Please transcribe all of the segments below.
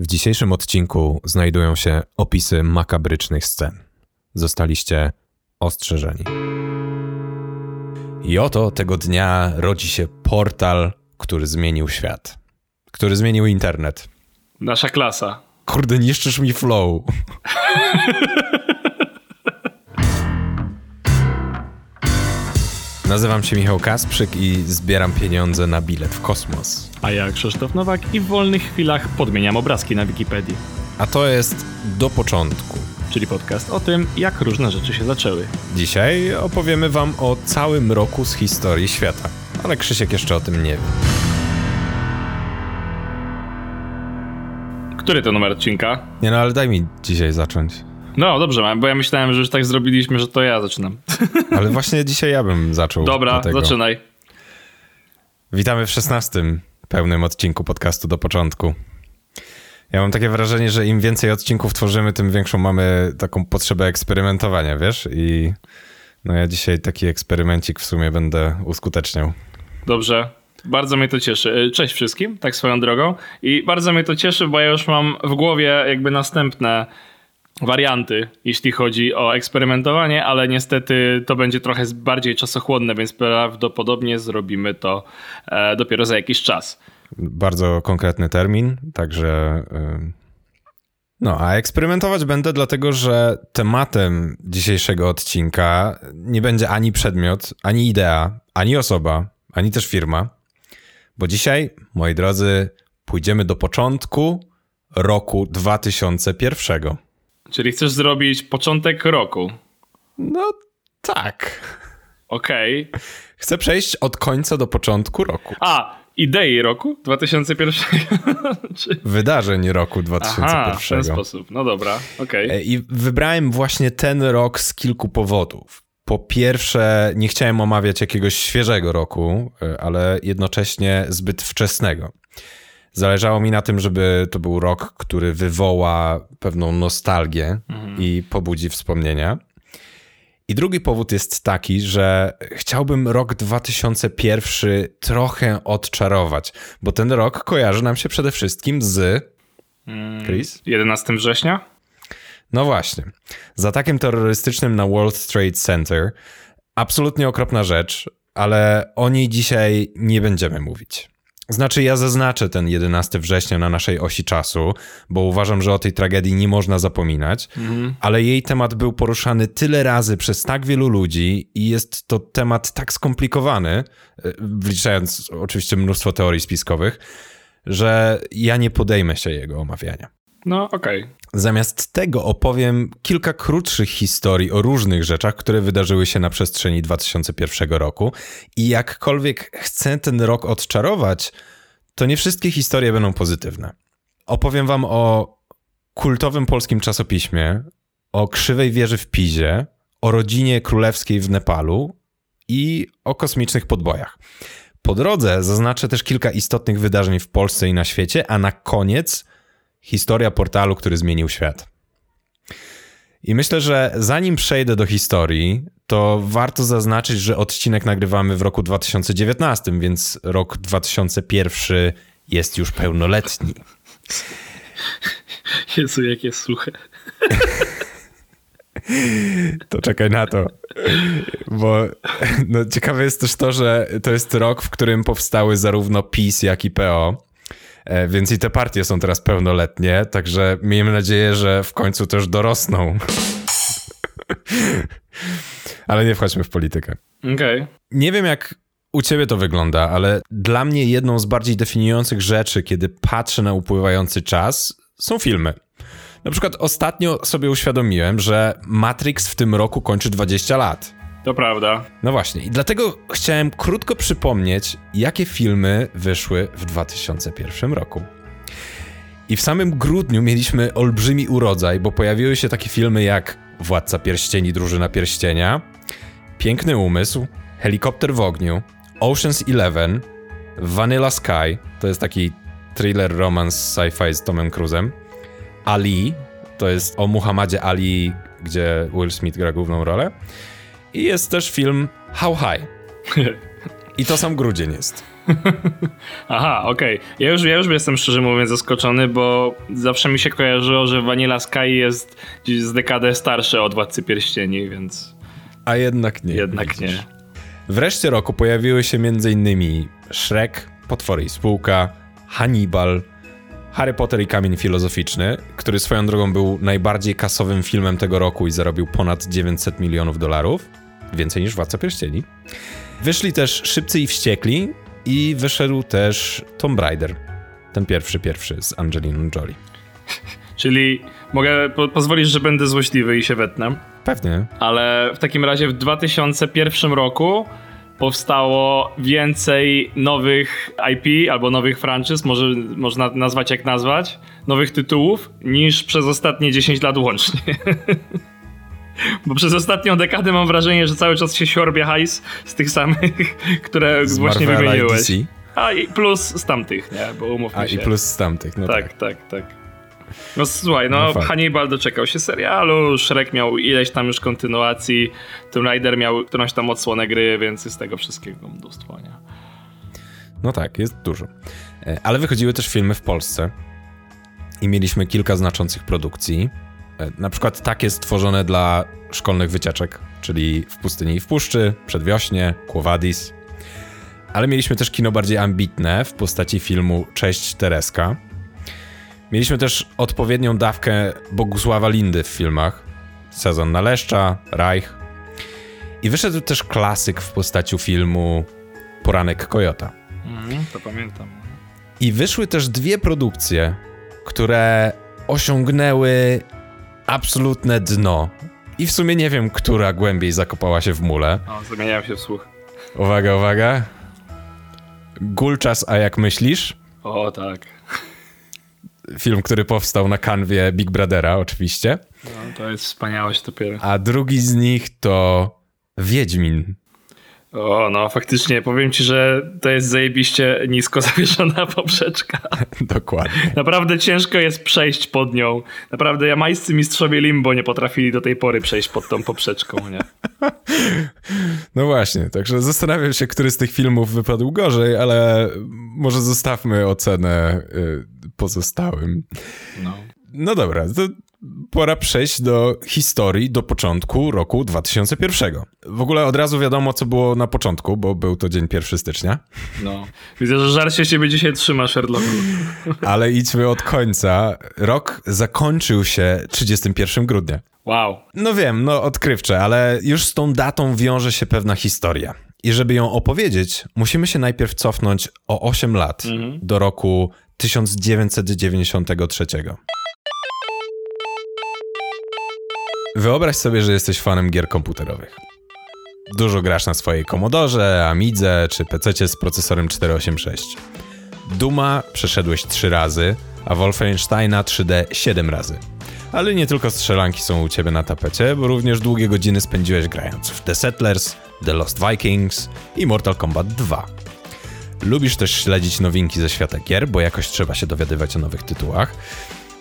W dzisiejszym odcinku znajdują się opisy makabrycznych scen. Zostaliście ostrzeżeni. I oto tego dnia rodzi się portal, który zmienił świat. Który zmienił internet. Nasza klasa. Kurde, niszczysz mi flow. Nazywam się Michał Kasprzyk i zbieram pieniądze na bilet w kosmos. A ja Krzysztof Nowak i w wolnych chwilach podmieniam obrazki na Wikipedii. A to jest do początku. Czyli podcast o tym, jak różne rzeczy się zaczęły. Dzisiaj opowiemy wam o całym roku z historii świata. Ale Krzysiek jeszcze o tym nie wie. Który to numer odcinka? Nie no, ale daj mi dzisiaj zacząć. No dobrze, bo ja myślałem, że już tak zrobiliśmy, że to ja zaczynam. Ale właśnie dzisiaj ja bym zaczął. Dobra, zaczynaj. Witamy w szesnastym pełnym odcinku podcastu do początku. Ja mam takie wrażenie, że im więcej odcinków tworzymy, tym większą mamy taką potrzebę eksperymentowania, wiesz? I no ja dzisiaj taki eksperymencik w sumie będę uskuteczniał. Dobrze. Bardzo mnie to cieszy. Cześć wszystkim, tak swoją drogą. I bardzo mnie to cieszy, bo ja już mam w głowie jakby następne warianty, jeśli chodzi o eksperymentowanie, ale niestety to będzie trochę bardziej czasochłonne, więc prawdopodobnie zrobimy to e, dopiero za jakiś czas. Bardzo konkretny termin, także. y, No, a eksperymentować będę, dlatego że tematem dzisiejszego odcinka nie będzie ani przedmiot, ani idea, ani osoba, ani też firma, bo dzisiaj, moi drodzy, pójdziemy do początku roku 2001. Czyli chcesz zrobić początek roku. No tak. Okej. Chcę przejść od końca do początku roku. A, idei roku 2001? Czy... Wydarzeń roku Aha, w 2001. ten sposób. No dobra, okej. E, I wybrałem właśnie ten rok z kilku powodów. Po pierwsze, nie chciałem omawiać jakiegoś świeżego roku, e, ale jednocześnie zbyt wczesnego. Zależało mi na tym, żeby to był rok, który wywoła pewną nostalgię i pobudzi wspomnienia. I drugi powód jest taki, że chciałbym rok 2001 trochę odczarować, bo ten rok kojarzy nam się przede wszystkim z. Chris? 11 września? No właśnie. Z atakiem terrorystycznym na World Trade Center. Absolutnie okropna rzecz, ale o niej dzisiaj nie będziemy mówić. Znaczy, ja zaznaczę ten 11 września na naszej osi czasu, bo uważam, że o tej tragedii nie można zapominać, ale jej temat był poruszany tyle razy przez tak wielu ludzi i jest to temat tak skomplikowany, e, wliczając oczywiście mnóstwo teorii spiskowych, że ja nie podejmę się jego omawiania. No okej. Zamiast tego opowiem kilka krótszych historii o różnych rzeczach, które wydarzyły się na przestrzeni 2001 roku. I jakkolwiek chcę ten rok odczarować, to nie wszystkie historie będą pozytywne. Opowiem wam o kultowym polskim czasopiśmie, o krzywej wieży w Pizie, o rodzinie królewskiej w Nepalu i o kosmicznych podbojach. Po drodze zaznaczę też kilka istotnych wydarzeń w Polsce i na świecie, a na koniec historia portalu, który zmienił świat. I myślę, że zanim przejdę do historii, to warto zaznaczyć, że odcinek nagrywamy w roku 2019, więc rok 2001 jest już pełnoletni. Jezu, jakie suche. To czekaj na to. Bo no, ciekawe jest też to, że to jest rok, w którym powstały zarówno PiS, jak i PO. E, Więc i te partie są teraz pełnoletnie, także miejmy nadzieję, że w końcu też dorosną. Ale nie wchodźmy w politykę. Okej. Nie wiem, jak u ciebie to wygląda, ale dla mnie jedną z bardziej definiujących rzeczy, kiedy patrzę na upływający czas, są filmy. Na przykład ostatnio sobie uświadomiłem, że Matrix w tym roku kończy 20 lat. To prawda. No właśnie, i dlatego chciałem krótko przypomnieć, jakie filmy wyszły w 2001 roku. I w samym grudniu mieliśmy olbrzymi urodzaj, bo pojawiły się takie filmy jak Władca Pierścieni, Drużyna Pierścienia, Piękny Umysł, Helikopter w ogniu, Ocean's Eleven, Vanilla Sky, to jest taki thriller romance sci-fi z Tomem Cruzem, Ali, to jest o Muhammadzie Ali, gdzie Will Smith gra główną rolę, i jest też film How High. I to sam grudzień jest. Aha, okej. Okay. Ja, już, ja już jestem szczerze mówiąc zaskoczony, bo zawsze mi się kojarzyło, że Vanilla Sky jest z dekadę starsze od Władcy Pierścieni, więc... A jednak nie. Jednak widzisz. nie. Wreszcie roku pojawiły się m.in. Shrek, Potwory i Spółka, Hannibal, Harry Potter i Kamień Filozoficzny, który swoją drogą był najbardziej kasowym filmem tego roku i zarobił ponad 900 milionów dolarów. Więcej niż Władca Pierścieni. Wyszli też Szybcy i Wściekli i wyszedł też Tomb Raider. Ten pierwszy, pierwszy z Angeliną Jolie. Czyli mogę, po, pozwolić, że będę złośliwy i się wetnę. Pewnie. Ale w takim razie w 2001 roku powstało więcej nowych IP albo nowych franczyz, może można nazwać jak nazwać, nowych tytułów niż przez ostatnie 10 lat łącznie. Bo przez ostatnią dekadę mam wrażenie, że cały czas się siorbie hajs z tych samych, które z właśnie Marvela wymieniłeś. A i plus z tamtych, nie? Bo umówmy A się. i plus z tamtych, no tak. Tak, tak, tak. No słuchaj, no, no Hannibal doczekał się serialu, Shrek miał ileś tam już kontynuacji, Tomb Raider miał którąś tam odsłonę gry, więc jest tego wszystkiego mnóstwo, nie? No tak, jest dużo. E, ale wychodziły też filmy w Polsce i mieliśmy kilka znaczących produkcji. E, na przykład takie stworzone dla szkolnych wycieczek, czyli w pustyni i w puszczy, przedwiośnie, Kłowadis. Ale mieliśmy też kino bardziej ambitne w postaci filmu Cześć Tereska. Mieliśmy też odpowiednią dawkę Bogusława Lindy w filmach. Sezon na Leszcza, Reich. I wyszedł też klasyk w postaci filmu Poranek Kojota. Mhm, to pamiętam. I wyszły też dwie produkcje, które osiągnęły absolutne dno. I w sumie nie wiem, która głębiej zakopała się w mule. O, zamieniałem się w słuch. Uwaga, uwaga. Gulczas, a jak myślisz? O, tak. Film, który powstał na kanwie Big Brothera, oczywiście. No, to jest wspaniałość dopiero. A drugi z nich to Wiedźmin. O, no faktycznie, powiem ci, że to jest zajebiście nisko zawieszona poprzeczka. Dokładnie. Naprawdę ciężko jest przejść pod nią. Naprawdę jamańscy mistrzowie limbo nie potrafili do tej pory przejść pod tą poprzeczką, nie? No właśnie, także zastanawiam się, który z tych filmów wypadł gorzej, ale może zostawmy ocenę y, pozostałym. No. No dobra, to pora przejść do historii, do początku roku 2001. W ogóle od razu wiadomo, co było na początku, bo był to dzień 1 stycznia. No. Widzę, że żarcie siebie dzisiaj trzyma, Sherlocku. Ale idźmy od końca. Rok zakończył się 31 grudnia. Wow. No wiem, no odkrywcze, ale już z tą datą wiąże się pewna historia. I żeby ją opowiedzieć, musimy się najpierw cofnąć o 8 lat mhm. do roku 1993. Wyobraź sobie, że jesteś fanem gier komputerowych. Dużo grasz na swojej Commodore, Amidze czy PC z procesorem 486. Duma przeszedłeś 3 razy, a Wolfensteina 3D 7 razy. Ale nie tylko strzelanki są u ciebie na tapecie, bo również długie godziny spędziłeś grając w The Settlers, The Lost Vikings i Mortal Kombat 2. Lubisz też śledzić nowinki ze świata gier, bo jakoś trzeba się dowiadywać o nowych tytułach.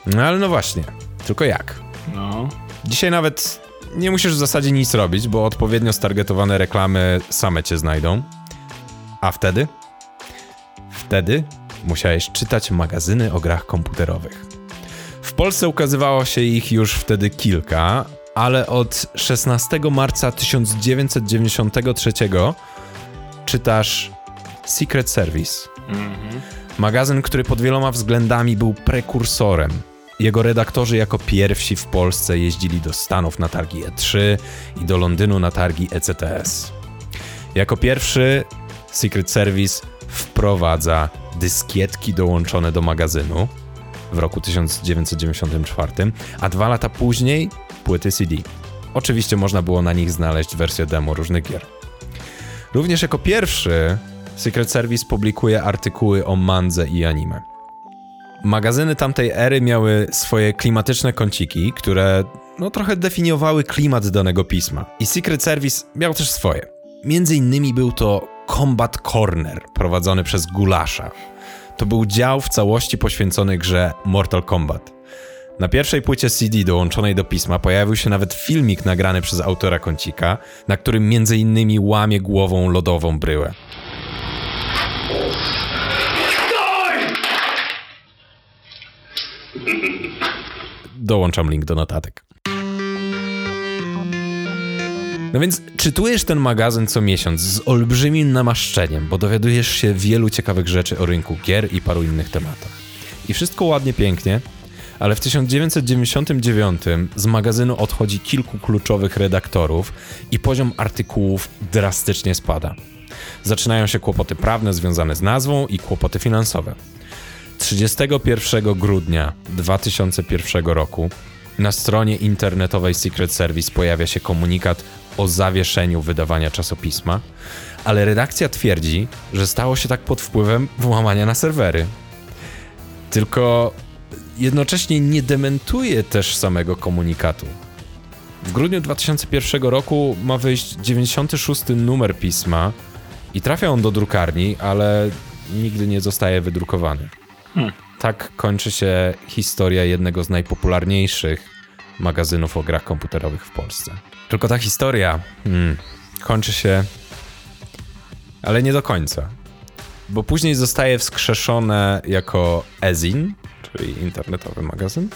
No ale no właśnie, tylko jak? No. Dzisiaj nawet nie musisz w zasadzie nic robić, bo odpowiednio stargetowane reklamy same cię znajdą. A wtedy? Wtedy musiałeś czytać magazyny o grach komputerowych. W Polsce ukazywało się ich już wtedy kilka, ale od 16 marca 1993 czytasz Secret Service. Mhm. Magazyn, który pod wieloma względami był prekursorem jego redaktorzy jako pierwsi w Polsce jeździli do Stanów na targi E3 i do Londynu na targi ECTS. Jako pierwszy Secret Service wprowadza dyskietki dołączone do magazynu w roku 1994, a dwa lata później płyty CD. Oczywiście można było na nich znaleźć wersję demo różnych gier. Również jako pierwszy Secret Service publikuje artykuły o mandze i anime. Magazyny tamtej ery miały swoje klimatyczne kąciki, które no trochę definiowały klimat danego pisma. I Secret Service miał też swoje. Między innymi był to Combat Corner, prowadzony przez Gulasza. To był dział w całości poświęcony grze Mortal Kombat. Na pierwszej płycie CD dołączonej do pisma pojawił się nawet filmik nagrany przez autora kącika, na którym między innymi łamie głową lodową bryłę. Dołączam link do notatek. No więc czytujesz ten magazyn co miesiąc z olbrzymim namaszczeniem, bo dowiadujesz się wielu ciekawych rzeczy o rynku gier i paru innych tematach. I wszystko ładnie, pięknie, ale w 1999 z magazynu odchodzi kilku kluczowych redaktorów i poziom artykułów drastycznie spada. Zaczynają się kłopoty prawne związane z nazwą i kłopoty finansowe. 31 grudnia 2001 roku na stronie internetowej Secret Service pojawia się komunikat o zawieszeniu wydawania czasopisma, ale redakcja twierdzi, że stało się tak pod wpływem włamania na serwery. Tylko jednocześnie nie dementuje też samego komunikatu. W grudniu 2001 roku ma wyjść 96 numer pisma i trafia on do drukarni, ale nigdy nie zostaje wydrukowany. Hmm. Tak kończy się historia jednego z najpopularniejszych magazynów o grach komputerowych w Polsce. Tylko ta historia hmm, kończy się, ale nie do końca. Bo później zostaje wskrzeszone jako Ezin, czyli internetowy magazyn.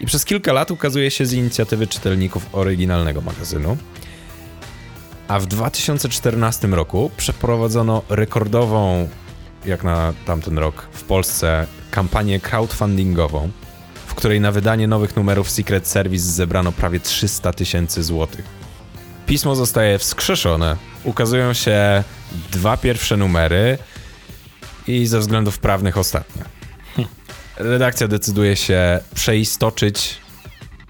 I przez kilka lat ukazuje się z inicjatywy czytelników oryginalnego magazynu. A w 2014 roku przeprowadzono rekordową, jak na tamten rok, w Polsce kampanię crowdfundingową, w której na wydanie nowych numerów Secret Service zebrano prawie 300 tysięcy złotych. Pismo zostaje wskrzeszone. Ukazują się dwa pierwsze numery i ze względów prawnych ostatnie. Redakcja decyduje się przeistoczyć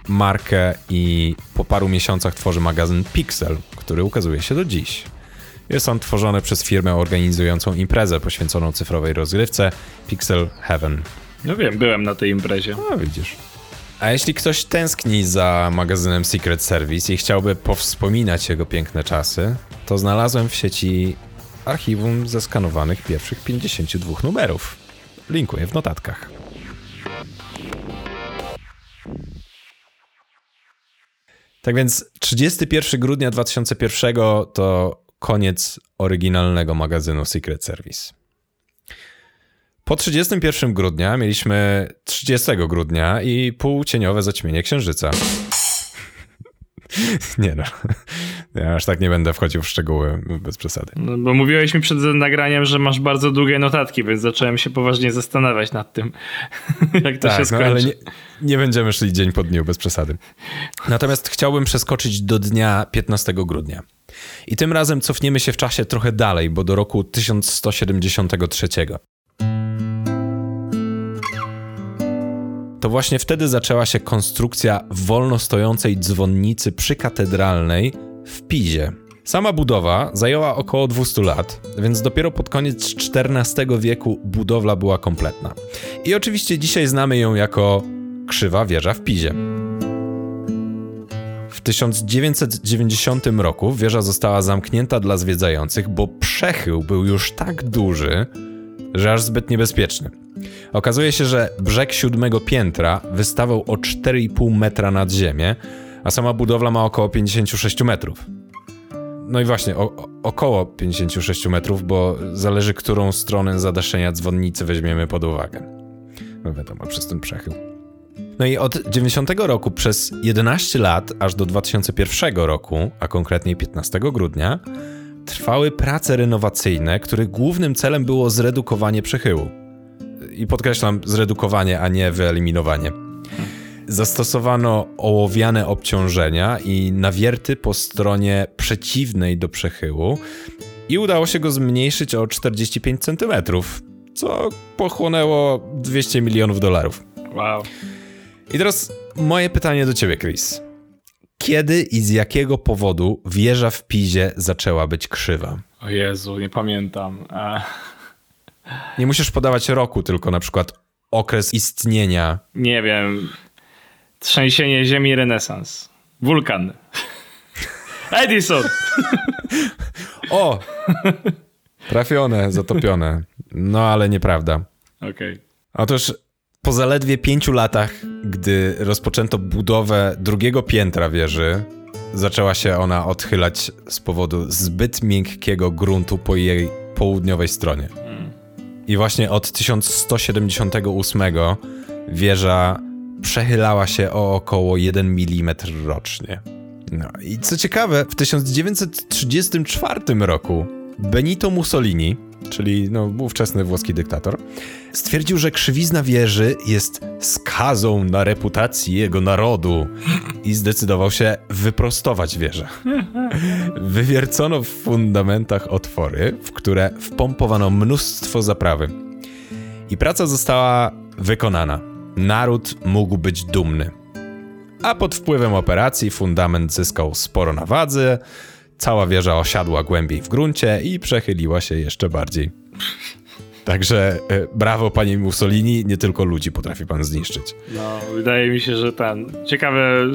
markę i po paru miesiącach tworzy magazyn Pixel, który ukazuje się do dziś. Jest on tworzony przez firmę organizującą imprezę poświęconą cyfrowej rozgrywce Pixel Heaven. No wiem, byłem na tej imprezie. No widzisz. A jeśli ktoś tęskni za magazynem Secret Service i chciałby powspominać jego piękne czasy, to znalazłem w sieci archiwum zeskanowanych pierwszych 52 numerów. Linkuję w notatkach. Tak więc 31 grudnia 2001 to koniec oryginalnego magazynu Secret Service. Po 31 grudnia mieliśmy 30 grudnia i półcieniowe zaćmienie księżyca. nie no, ja aż tak nie będę wchodził w szczegóły bez przesady. No, bo mówiłeś mi przed nagraniem, że masz bardzo długie notatki, więc zacząłem się poważnie zastanawiać nad tym, jak to tak, się skończy. No, ale nie, nie będziemy szli dzień po dniu bez przesady. Natomiast chciałbym przeskoczyć do dnia 15 grudnia. I tym razem cofniemy się w czasie trochę dalej, bo do roku 1173. To właśnie wtedy zaczęła się konstrukcja wolno stojącej dzwonnicy przykatedralnej w Pizie. Sama budowa zajęła około 200 lat, więc dopiero pod koniec XIV wieku budowla była kompletna. I oczywiście dzisiaj znamy ją jako krzywa wieża w Pizie. W 1990 roku wieża została zamknięta dla zwiedzających, bo przechył był już tak duży, że aż zbyt niebezpieczny. Okazuje się, że brzeg siódmego piętra wystawał o 4,5 metra nad ziemię, a sama budowla ma około 56 metrów. No i właśnie, o, około 56 metrów, bo zależy, którą stronę zadaszenia dzwonnicy weźmiemy pod uwagę. No wiadomo, przez ten przechył. No i od 90 roku przez 11 lat, aż do 2001 roku, a konkretnie 15 grudnia, trwały prace renowacyjne, których głównym celem było zredukowanie przechyłu. I podkreślam, zredukowanie, a nie wyeliminowanie. Zastosowano ołowiane obciążenia i nawierty po stronie przeciwnej do przechyłu i udało się go zmniejszyć o 45 cm, co pochłonęło 200 milionów dolarów. Wow. I teraz moje pytanie do ciebie, Chris. Kiedy i z jakiego powodu wieża w Pizie zaczęła być krzywa? O Jezu, nie pamiętam. Nie musisz podawać roku, tylko na przykład okres istnienia. Nie wiem. Trzęsienie ziemi, renesans. Wulkan. Edison! o! Trafione, zatopione. No ale nieprawda. Okej. Okay. Otóż po zaledwie pięciu latach, gdy rozpoczęto budowę drugiego piętra wieży, zaczęła się ona odchylać z powodu zbyt miękkiego gruntu po jej południowej stronie. I właśnie od 1178 wieża przechylała się o około 1 mm rocznie. No i co ciekawe, w 1934 roku Benito Mussolini, czyli no, ówczesny włoski dyktator, stwierdził, że krzywizna wieży jest skazą na reputacji jego narodu i zdecydował się wyprostować wieżę. Wywiercono w fundamentach otwory, w które wpompowano mnóstwo zaprawy. I praca została wykonana. Naród mógł być dumny. A pod wpływem operacji fundament zyskał sporo na wadze, cała wieża osiadła głębiej w gruncie i przechyliła się jeszcze bardziej. Także e, brawo panie Mussolini, nie tylko ludzi potrafi pan zniszczyć. No, wydaje mi się, że ten. Ciekawe,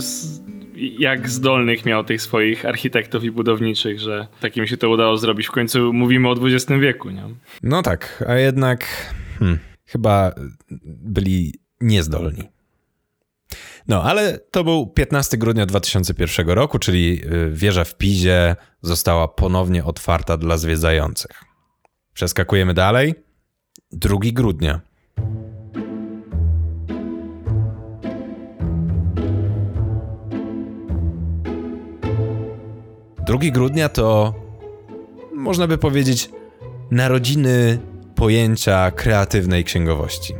jak zdolnych miał tych swoich architektów i budowniczych, że takim się to udało zrobić. W końcu mówimy o XX wieku, nie? No tak, a jednak hmm, chyba byli niezdolni. No, ale to był 15 grudnia 2001 roku, czyli y, wieża w Pizie została ponownie otwarta dla zwiedzających. Przeskakujemy dalej. 2 grudnia. Drugi grudnia to można by powiedzieć narodziny pojęcia kreatywnej księgowości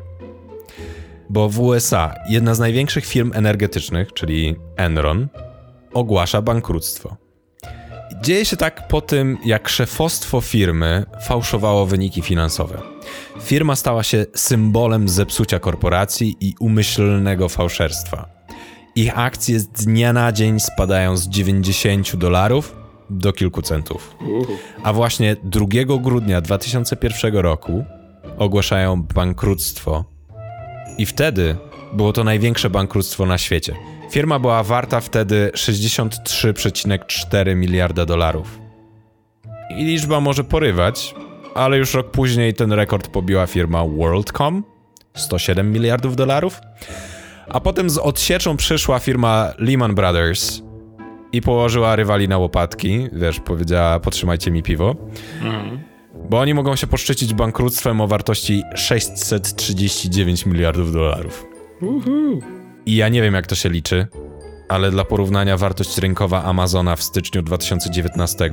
bo w USA jedna z największych firm energetycznych, czyli Enron, ogłasza bankructwo. Dzieje się tak po tym, jak szefostwo firmy fałszowało wyniki finansowe. Firma stała się symbolem zepsucia korporacji i umyślnego fałszerstwa. Ich akcje z dnia na dzień spadają z 90 dolarów do kilku centów. A właśnie 2 grudnia 2001 roku ogłaszają bankructwo i wtedy było to największe bankructwo na świecie. Firma była warta wtedy 63,4 miliarda dolarów. I liczba może porywać, ale już rok później ten rekord pobiła firma WorldCom 107 miliardów dolarów. A potem z odsieczą przyszła firma Lehman Brothers i położyła rywali na łopatki. Wiesz, powiedziała: Potrzymajcie mi piwo. Mhm. Bo oni mogą się poszczycić bankructwem o wartości 639 miliardów dolarów. Uhu. I ja nie wiem, jak to się liczy, ale dla porównania wartość rynkowa Amazona w styczniu 2019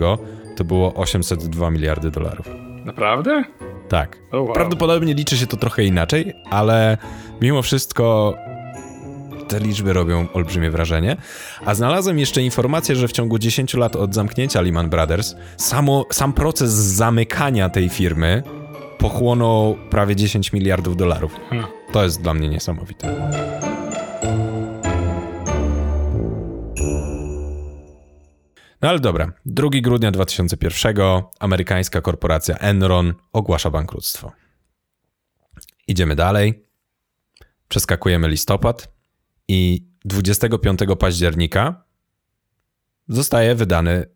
to było 802 miliardy dolarów. Naprawdę? Tak. Oh, wow. Prawdopodobnie liczy się to trochę inaczej, ale mimo wszystko te liczby robią olbrzymie wrażenie. A znalazłem jeszcze informację, że w ciągu 10 lat od zamknięcia Lehman Brothers samo, sam proces zamykania tej firmy pochłonął prawie 10 miliardów dolarów. Hmm. To jest dla mnie niesamowite. No ale dobra, 2 grudnia 2001 amerykańska korporacja Enron ogłasza bankructwo. Idziemy dalej. Przeskakujemy listopad i 25 października zostaje wydany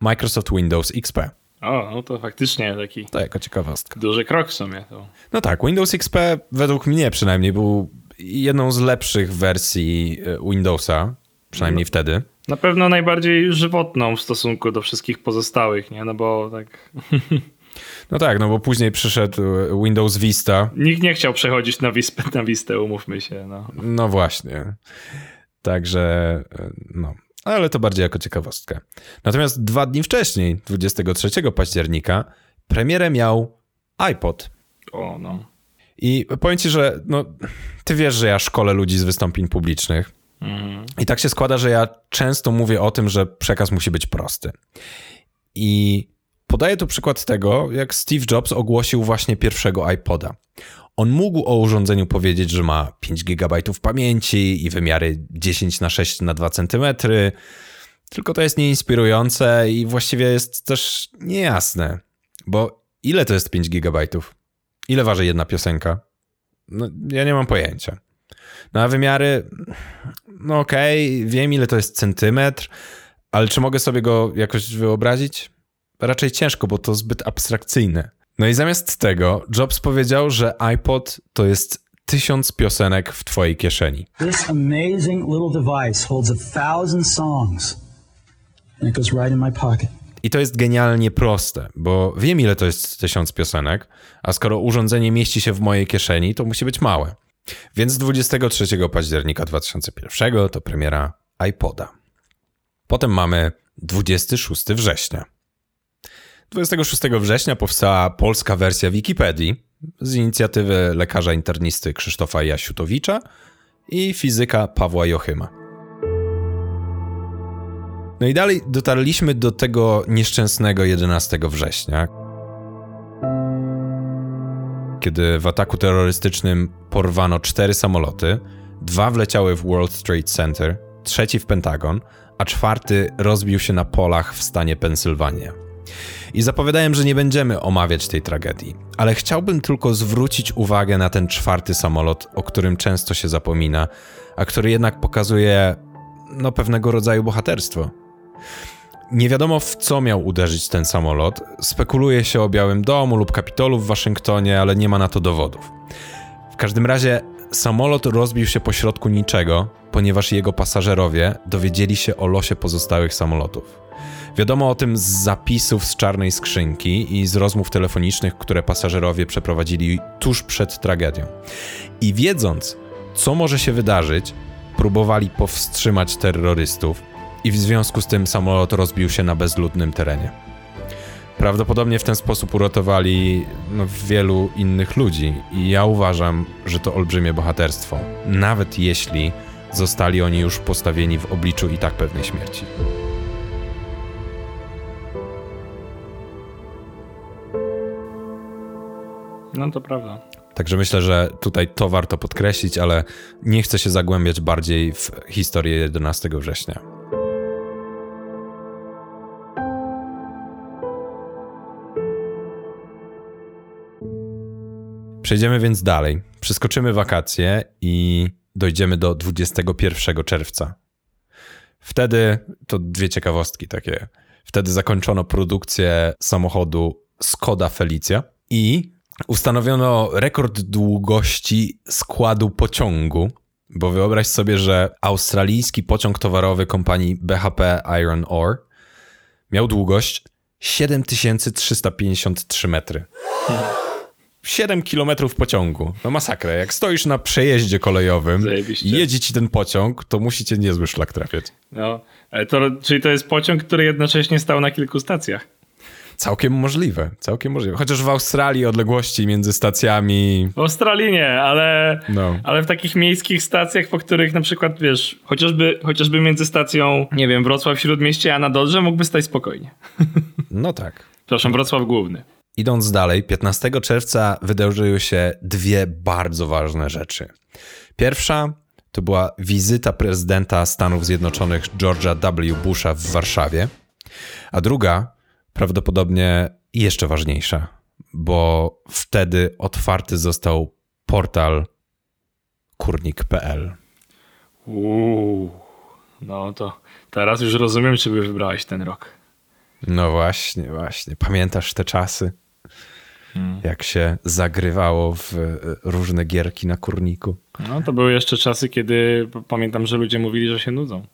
Microsoft Windows XP. O, no to faktycznie taki. To jako ciekawostka. Duży krok w sumie. To. No tak, Windows XP według mnie przynajmniej był jedną z lepszych wersji e, Windowsa, przynajmniej no. wtedy. Na pewno najbardziej żywotną w stosunku do wszystkich pozostałych, nie? No bo tak. No tak, no bo później przyszedł e, Windows Vista. Nikt nie chciał przechodzić na, Wispę, na Vistę, umówmy się. No. no właśnie. Także, e, no. Ale to bardziej jako ciekawostkę. Natomiast dwa dni wcześniej, 23 października, premierę miał iPod. O, no. I powiem ci, że no, ty wiesz, że ja szkole ludzi z wystąpień publicznych. Mhm. I tak się składa, że ja często mówię o tym, że przekaz musi być prosty. I Podaję tu przykład tego, jak Steve Jobs ogłosił właśnie pierwszego iPoda. On mógł o urządzeniu powiedzieć, że ma 5 GB pamięci i wymiary 10 na 6 na 2 cm, tylko to jest nieinspirujące i właściwie jest też niejasne, bo ile to jest 5 GB? Ile waży jedna piosenka? No, ja nie mam pojęcia. No a wymiary, no okej, okay, wiem ile to jest centymetr, ale czy mogę sobie go jakoś wyobrazić? Raczej ciężko, bo to zbyt abstrakcyjne. No i zamiast tego Jobs powiedział, że iPod to jest tysiąc piosenek w twojej kieszeni. This amazing little device holds a thousand songs and it goes right in my pocket. I to jest genialnie proste, bo wiem ile to jest tysiąc piosenek, a skoro urządzenie mieści się w mojej kieszeni, to musi być małe. Więc 23 października 2001 to premiera iPoda. Potem mamy 26 września. 26 września powstała polska wersja Wikipedii z inicjatywy lekarza internisty Krzysztofa Jasiutowicza i fizyka Pawła Jochyma. No i dalej dotarliśmy do tego nieszczęsnego 11 września, kiedy w ataku terrorystycznym porwano cztery samoloty, dwa wleciały w World Trade Center, trzeci w Pentagon, a czwarty rozbił się na polach w stanie Pensylwania. I zapowiadałem, że nie będziemy omawiać tej tragedii, ale chciałbym tylko zwrócić uwagę na ten czwarty samolot, o którym często się zapomina, a który jednak pokazuje no pewnego rodzaju bohaterstwo. Nie wiadomo w co miał uderzyć ten samolot. Spekuluje się o Białym Domu lub Kapitolu w Waszyngtonie, ale nie ma na to dowodów. W każdym razie samolot rozbił się pośrodku niczego, ponieważ jego pasażerowie dowiedzieli się o losie pozostałych samolotów. Wiadomo o tym z zapisów z czarnej skrzynki i z rozmów telefonicznych, które pasażerowie przeprowadzili tuż przed tragedią. I wiedząc, co może się wydarzyć, próbowali powstrzymać terrorystów, i w związku z tym samolot rozbił się na bezludnym terenie. Prawdopodobnie w ten sposób uratowali no, wielu innych ludzi, i ja uważam, że to olbrzymie bohaterstwo, nawet jeśli zostali oni już postawieni w obliczu i tak pewnej śmierci. No to prawda. Także myślę, że tutaj to warto podkreślić, ale nie chcę się zagłębiać bardziej w historię 11 września. Przejdziemy więc dalej. Przeskoczymy wakacje i dojdziemy do 21 czerwca. Wtedy, to dwie ciekawostki takie. Wtedy zakończono produkcję samochodu Skoda Felicia i ustanowiono rekord długości składu pociągu, bo wyobraź sobie, że australijski pociąg towarowy kompanii BHP Iron Ore miał długość 7353 metry. 7 kilometrów pociągu. No masakra. Jak stoisz na przejeździe kolejowym i jedzie ci ten pociąg, to musicie niezły szlak trafiać. No, to, czyli to jest pociąg, który jednocześnie stał na kilku stacjach. Całkiem możliwe, całkiem możliwe. Chociaż w Australii odległości między stacjami. W Australii nie, ale, no. ale w takich miejskich stacjach, po których na przykład wiesz, chociażby, chociażby między stacją, nie wiem, Wrocław Śródmieście a na Dodrze mógłby stać spokojnie. No tak. Przepraszam, Wrocław Główny. Idąc dalej, 15 czerwca wydarzyły się dwie bardzo ważne rzeczy. Pierwsza to była wizyta prezydenta Stanów Zjednoczonych George'a W. Busha w Warszawie, a druga, prawdopodobnie jeszcze ważniejsza, bo wtedy otwarty został portal kurnik.pl. Uuu, no to teraz już rozumiem, czy by wybrałeś ten rok. No właśnie, właśnie. Pamiętasz te czasy? Hmm. Jak się zagrywało w e, różne gierki na kurniku. No to były jeszcze czasy, kiedy pamiętam, że ludzie mówili, że się nudzą.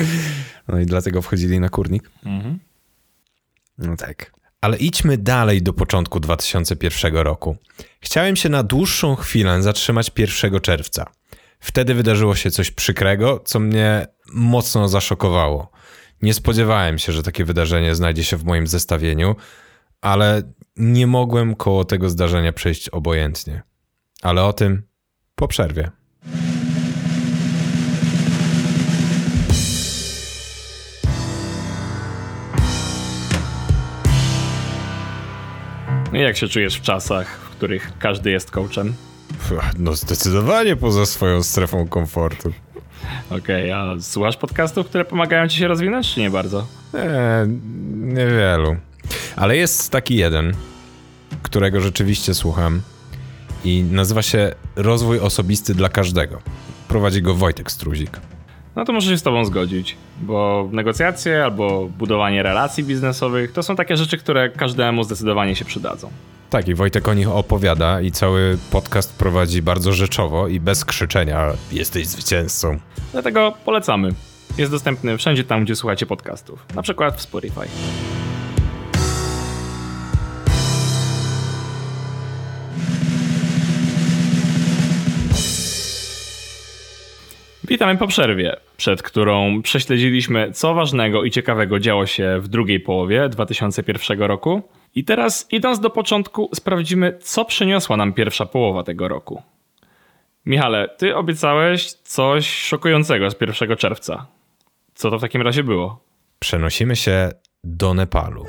no i dlatego wchodzili na kurnik. Mhm. No tak. Ale idźmy dalej do początku 2001 roku. Chciałem się na dłuższą chwilę zatrzymać 1 czerwca. Wtedy wydarzyło się coś przykrego, co mnie mocno zaszokowało. Nie spodziewałem się, że takie wydarzenie znajdzie się w moim zestawieniu, ale nie mogłem koło tego zdarzenia przejść obojętnie. Ale o tym po przerwie. Jak się czujesz w czasach, w których każdy jest coachem? No zdecydowanie poza swoją strefą komfortu. Okej, okay, a słuchasz podcastów, które pomagają ci się rozwinąć, czy nie bardzo? Nie, niewielu. Ale jest taki jeden, którego rzeczywiście słucham i nazywa się Rozwój Osobisty dla Każdego. Prowadzi go Wojtek Struzik. No to muszę się z tobą zgodzić, bo negocjacje albo budowanie relacji biznesowych to są takie rzeczy, które każdemu zdecydowanie się przydadzą. Tak, i Wojtek o nich opowiada i cały podcast prowadzi bardzo rzeczowo i bez krzyczenia jesteś zwycięzcą. Dlatego polecamy. Jest dostępny wszędzie tam, gdzie słuchacie podcastów, na przykład w Spotify. Witamy po przerwie, przed którą prześledziliśmy, co ważnego i ciekawego działo się w drugiej połowie 2001 roku. I teraz, idąc do początku, sprawdzimy, co przyniosła nam pierwsza połowa tego roku. Michale, ty obiecałeś coś szokującego z 1 czerwca. Co to w takim razie było? Przenosimy się do Nepalu.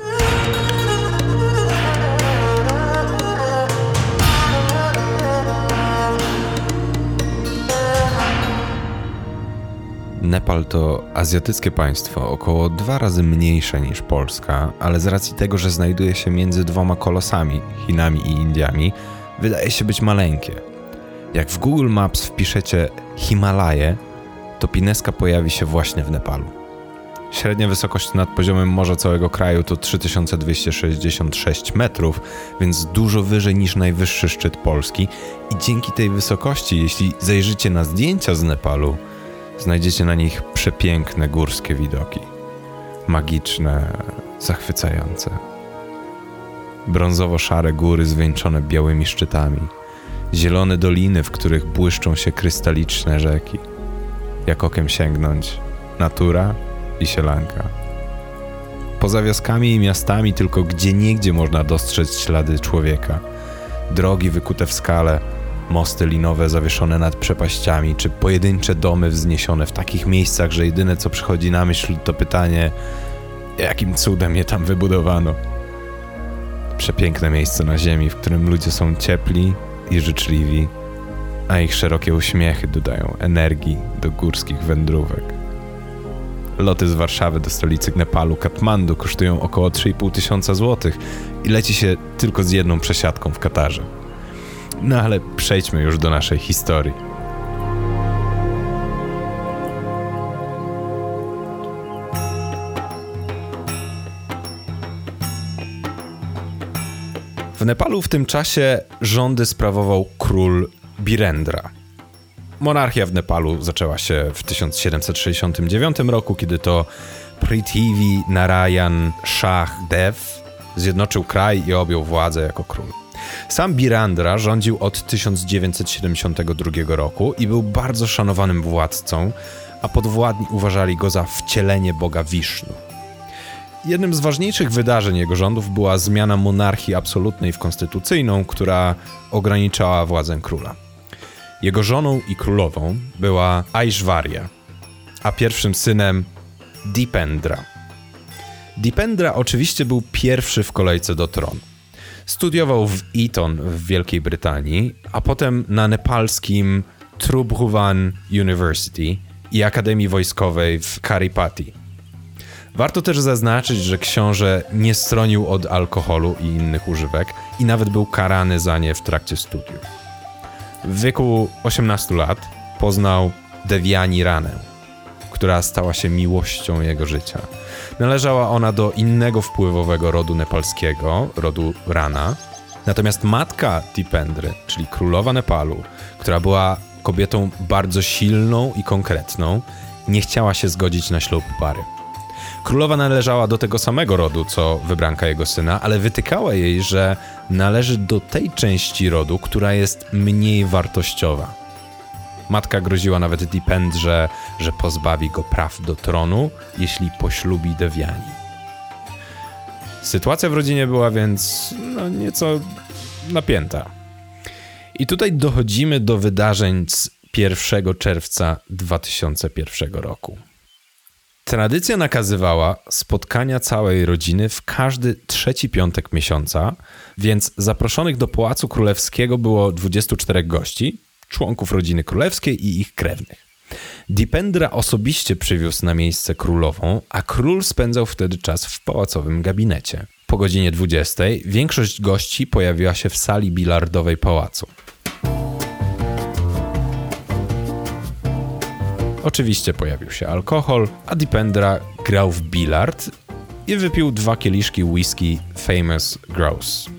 Nepal to azjatyckie państwo, około dwa razy mniejsze niż Polska, ale z racji tego, że znajduje się między dwoma kolosami, Chinami i Indiami, wydaje się być maleńkie. Jak w Google Maps wpiszecie Himalaje, to Pineska pojawi się właśnie w Nepalu. Średnia wysokość nad poziomem morza całego kraju to 3266 metrów, więc dużo wyżej niż najwyższy szczyt Polski. I dzięki tej wysokości, jeśli zajrzycie na zdjęcia z Nepalu, znajdziecie na nich przepiękne górskie widoki. Magiczne, zachwycające. Brązowo-szare góry zwieńczone białymi szczytami. Zielone doliny, w których błyszczą się krystaliczne rzeki. Jak okiem sięgnąć, natura i sielanka. Poza wioskami i miastami tylko gdzieniegdzie można dostrzec ślady człowieka. Drogi wykute w skale – mosty linowe zawieszone nad przepaściami, czy pojedyncze domy wzniesione w takich miejscach, że jedyne co przychodzi na myśl to pytanie, jakim cudem je tam wybudowano. Przepiękne miejsce na ziemi, w którym ludzie są ciepli i życzliwi, a ich szerokie uśmiechy dodają energii do górskich wędrówek. Loty z Warszawy do stolicy Nepalu, Katmandu kosztują około 3,5 tysiąca złotych i leci się tylko z jedną przesiadką w Katarze. No ale przejdźmy już do naszej historii. W Nepalu w tym czasie rządy sprawował król Birendra. Monarchia w Nepalu zaczęła się w 1769 roku, kiedy to Prithvi Narayan Shah Dev zjednoczył kraj i objął władzę jako król. Sam Birandra rządził od 1972 roku i był bardzo szanowanym władcą, a podwładni uważali go za wcielenie boga Wisznu. Jednym z ważniejszych wydarzeń jego rządów była zmiana monarchii absolutnej w konstytucyjną, która ograniczała władzę króla. Jego żoną i królową była Aishwarya, a pierwszym synem Dipendra. Dipendra oczywiście był pierwszy w kolejce do tronu. Studiował w Eton w Wielkiej Brytanii, a potem na nepalskim Trubhuvan University i Akademii Wojskowej w Karipati. Warto też zaznaczyć, że książę nie stronił od alkoholu i innych używek i nawet był karany za nie w trakcie studiów. W wieku 18 lat poznał Deviani Ranę, która stała się miłością jego życia. Należała ona do innego wpływowego rodu nepalskiego, rodu Rana. Natomiast matka Tipendry, czyli królowa Nepalu, która była kobietą bardzo silną i konkretną, nie chciała się zgodzić na ślub pary. Królowa należała do tego samego rodu, co wybranka jego syna, ale wytykała jej, że należy do tej części rodu, która jest mniej wartościowa. Matka groziła nawet Dipendrze, że pozbawi go praw do tronu, jeśli poślubi Dewiani. Sytuacja w rodzinie była więc no, nieco napięta. I tutaj dochodzimy do wydarzeń z 1 czerwca 2001 roku. Tradycja nakazywała spotkania całej rodziny w każdy trzeci piątek miesiąca, więc zaproszonych do Pałacu Królewskiego było 24 gości, członków rodziny królewskiej i ich krewnych. Dipendra osobiście przywiózł na miejsce królową, a król spędzał wtedy czas w pałacowym gabinecie. Po godzinie 20 większość gości pojawiła się w sali bilardowej pałacu. Oczywiście pojawił się alkohol, a Dipendra grał w bilard i wypił dwa kieliszki whisky Famous Grouse.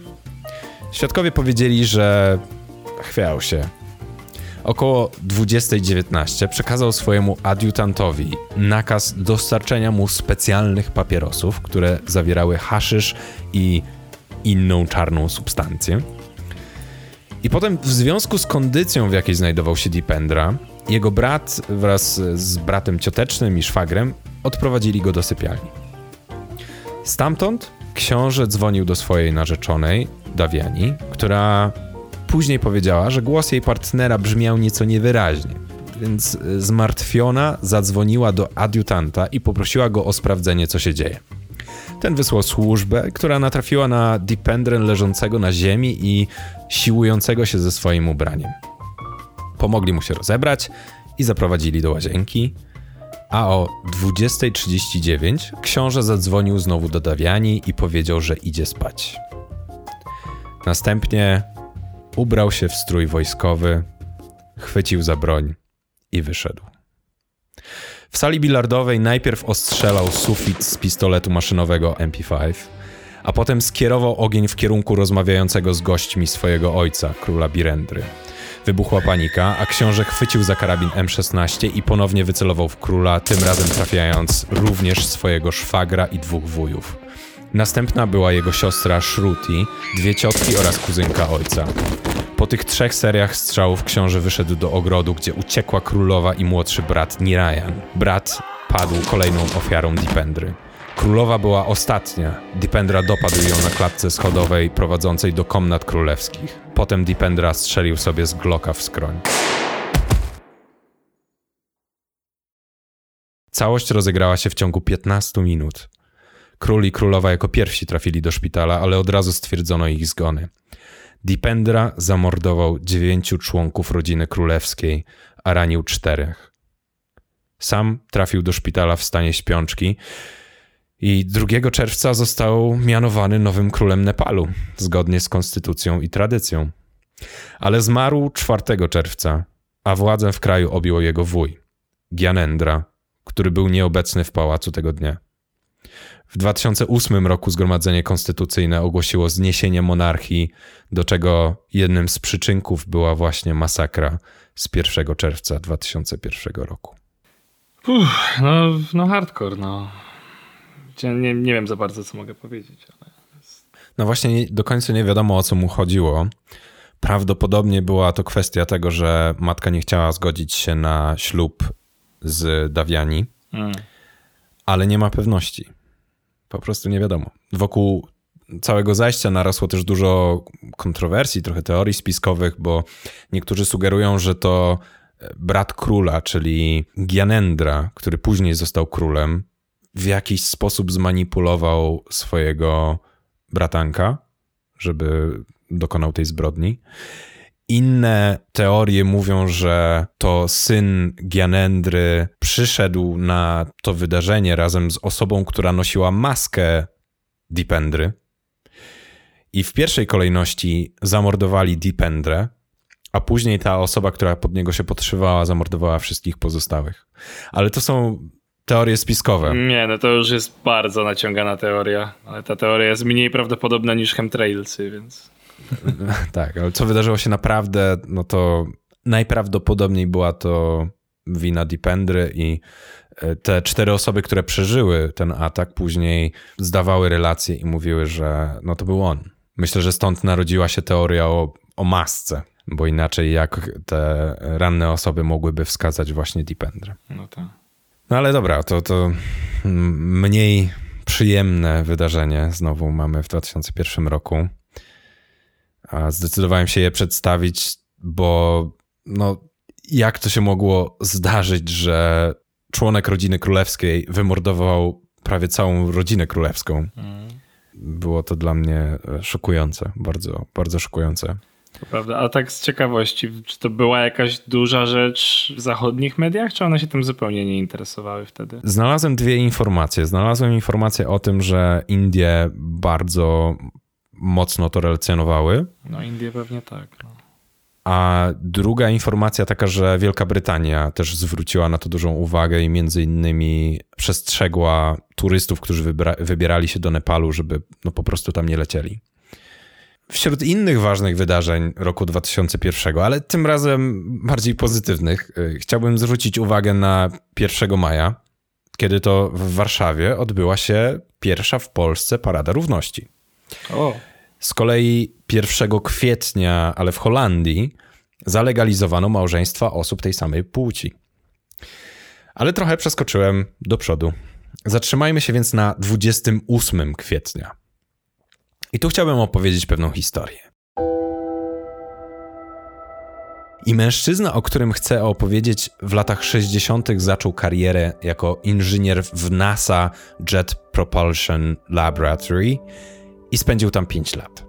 Świadkowie powiedzieli, że chwiał się Około 20.19 przekazał swojemu adiutantowi nakaz dostarczenia mu specjalnych papierosów, które zawierały haszysz i inną czarną substancję. I potem w związku z kondycją, w jakiej znajdował się Dipendra, Jego brat wraz z bratem ciotecznym i szwagrem odprowadzili go do sypialni. Stamtąd książę dzwonił do swojej narzeczonej, Dawiani, która później powiedziała, że głos jej partnera brzmiał nieco niewyraźnie, więc zmartwiona zadzwoniła do adiutanta i poprosiła go o sprawdzenie, co się dzieje. Ten wysłał służbę, która natrafiła na Dipendrę leżącego na ziemi i siłującego się ze swoim ubraniem. Pomogli mu się rozebrać i zaprowadzili do łazienki, a o 20.39 książę zadzwonił znowu do Dawiani i powiedział, że idzie spać. Następnie ubrał się w strój wojskowy, chwycił za broń i wyszedł. W sali bilardowej najpierw ostrzelał sufit z pistoletu maszynowego MP5, a potem skierował ogień w kierunku rozmawiającego z gośćmi swojego ojca, króla Birendry. Wybuchła panika, a książę chwycił za karabin M16 i ponownie wycelował w króla, tym razem trafiając również swojego szwagra i dwóch wujów. Następna była jego siostra Shruti, dwie ciotki oraz kuzynka ojca. Po tych trzech seriach strzałów książę wyszedł do ogrodu, gdzie uciekła królowa i młodszy brat Nirayan. Brat padł kolejną ofiarą Dipendry. Królowa była ostatnia. Dipendra dopadł ją na klatce schodowej prowadzącej do komnat królewskich. Potem Dipendra strzelił sobie z Glocka w skroń. Całość rozegrała się w ciągu 15 minut. Król i królowa jako pierwsi trafili do szpitala, ale od razu stwierdzono ich zgony. Dipendra zamordował dziewięciu członków rodziny królewskiej, a ranił czterech. Sam trafił do szpitala w stanie śpiączki i 2 czerwca został mianowany nowym królem Nepalu, zgodnie z konstytucją i tradycją. Ale zmarł 4 czerwca, a władzę w kraju objął jego wuj, Gyanendra, który był nieobecny w pałacu tego dnia. W 2008 roku Zgromadzenie Konstytucyjne ogłosiło zniesienie monarchii, do czego jednym z przyczynków była właśnie masakra z 1 czerwca 2001 roku. Uff, no, no hardcore, no. Nie, nie wiem za bardzo, co mogę powiedzieć. Ale... No właśnie nie, do końca nie wiadomo, o co mu chodziło. Prawdopodobnie była to kwestia tego, że matka nie chciała zgodzić się na ślub z Dawiani, mm. ale nie ma pewności. Po prostu nie wiadomo. Wokół całego zajścia narosło też dużo kontrowersji, trochę teorii spiskowych, bo niektórzy sugerują, że to brat króla, czyli Gyanendra, który później został królem, w jakiś sposób zmanipulował swojego bratanka, żeby dokonał tej zbrodni. Inne teorie mówią, że to syn Gyanendry przyszedł na to wydarzenie razem z osobą, która nosiła maskę Dipendry. I w pierwszej kolejności zamordowali Dipendrę, a później ta osoba, która pod niego się podszywała, zamordowała wszystkich pozostałych. Ale to są teorie spiskowe. Nie, no to już jest bardzo naciągana teoria, ale ta teoria jest mniej prawdopodobna niż chemtrailsy, więc... tak, ale co wydarzyło się naprawdę, no to najprawdopodobniej była to wina Dipendry i e, te cztery osoby, które przeżyły ten atak, później zdawały relacje i mówiły, że no to był on. Myślę, że stąd narodziła się teoria o, o masce, bo inaczej jak te ranne osoby mogłyby wskazać właśnie Dipendrę. No tak. No ale dobra, to, to mniej przyjemne wydarzenie znowu mamy w 2001 roku. Zdecydowałem się je przedstawić, bo no, jak to się mogło zdarzyć, że członek rodziny królewskiej wymordował prawie całą rodzinę królewską? Mm. Było to dla mnie szokujące, bardzo, bardzo szokujące. To prawda, a tak z ciekawości, czy to była jakaś duża rzecz w zachodnich mediach, czy one się tym zupełnie nie interesowały wtedy? Znalazłem dwie informacje. Znalazłem informację o tym, że Indie bardzo mocno to relacjonowały. No Indie pewnie tak. No. A druga informacja taka, że Wielka Brytania też zwróciła na to dużą uwagę i między innymi przestrzegła turystów, którzy wybierali się do Nepalu, żeby no po prostu tam nie lecieli. Wśród innych ważnych wydarzeń roku 2001, ale tym razem bardziej pozytywnych, y, chciałbym zwrócić uwagę na 1 maja, kiedy to w Warszawie odbyła się pierwsza w Polsce Parada Równości. O. Z kolei 1 kwietnia, ale w Holandii, Zalegalizowano małżeństwa osób tej samej płci. Ale trochę przeskoczyłem do przodu. Zatrzymajmy się więc na 28 kwietnia. I tu chciałbym opowiedzieć pewną historię. I mężczyzna, o którym chcę opowiedzieć, w latach 60. zaczął karierę jako inżynier w NASA Jet Propulsion Laboratory i spędził tam 5 lat.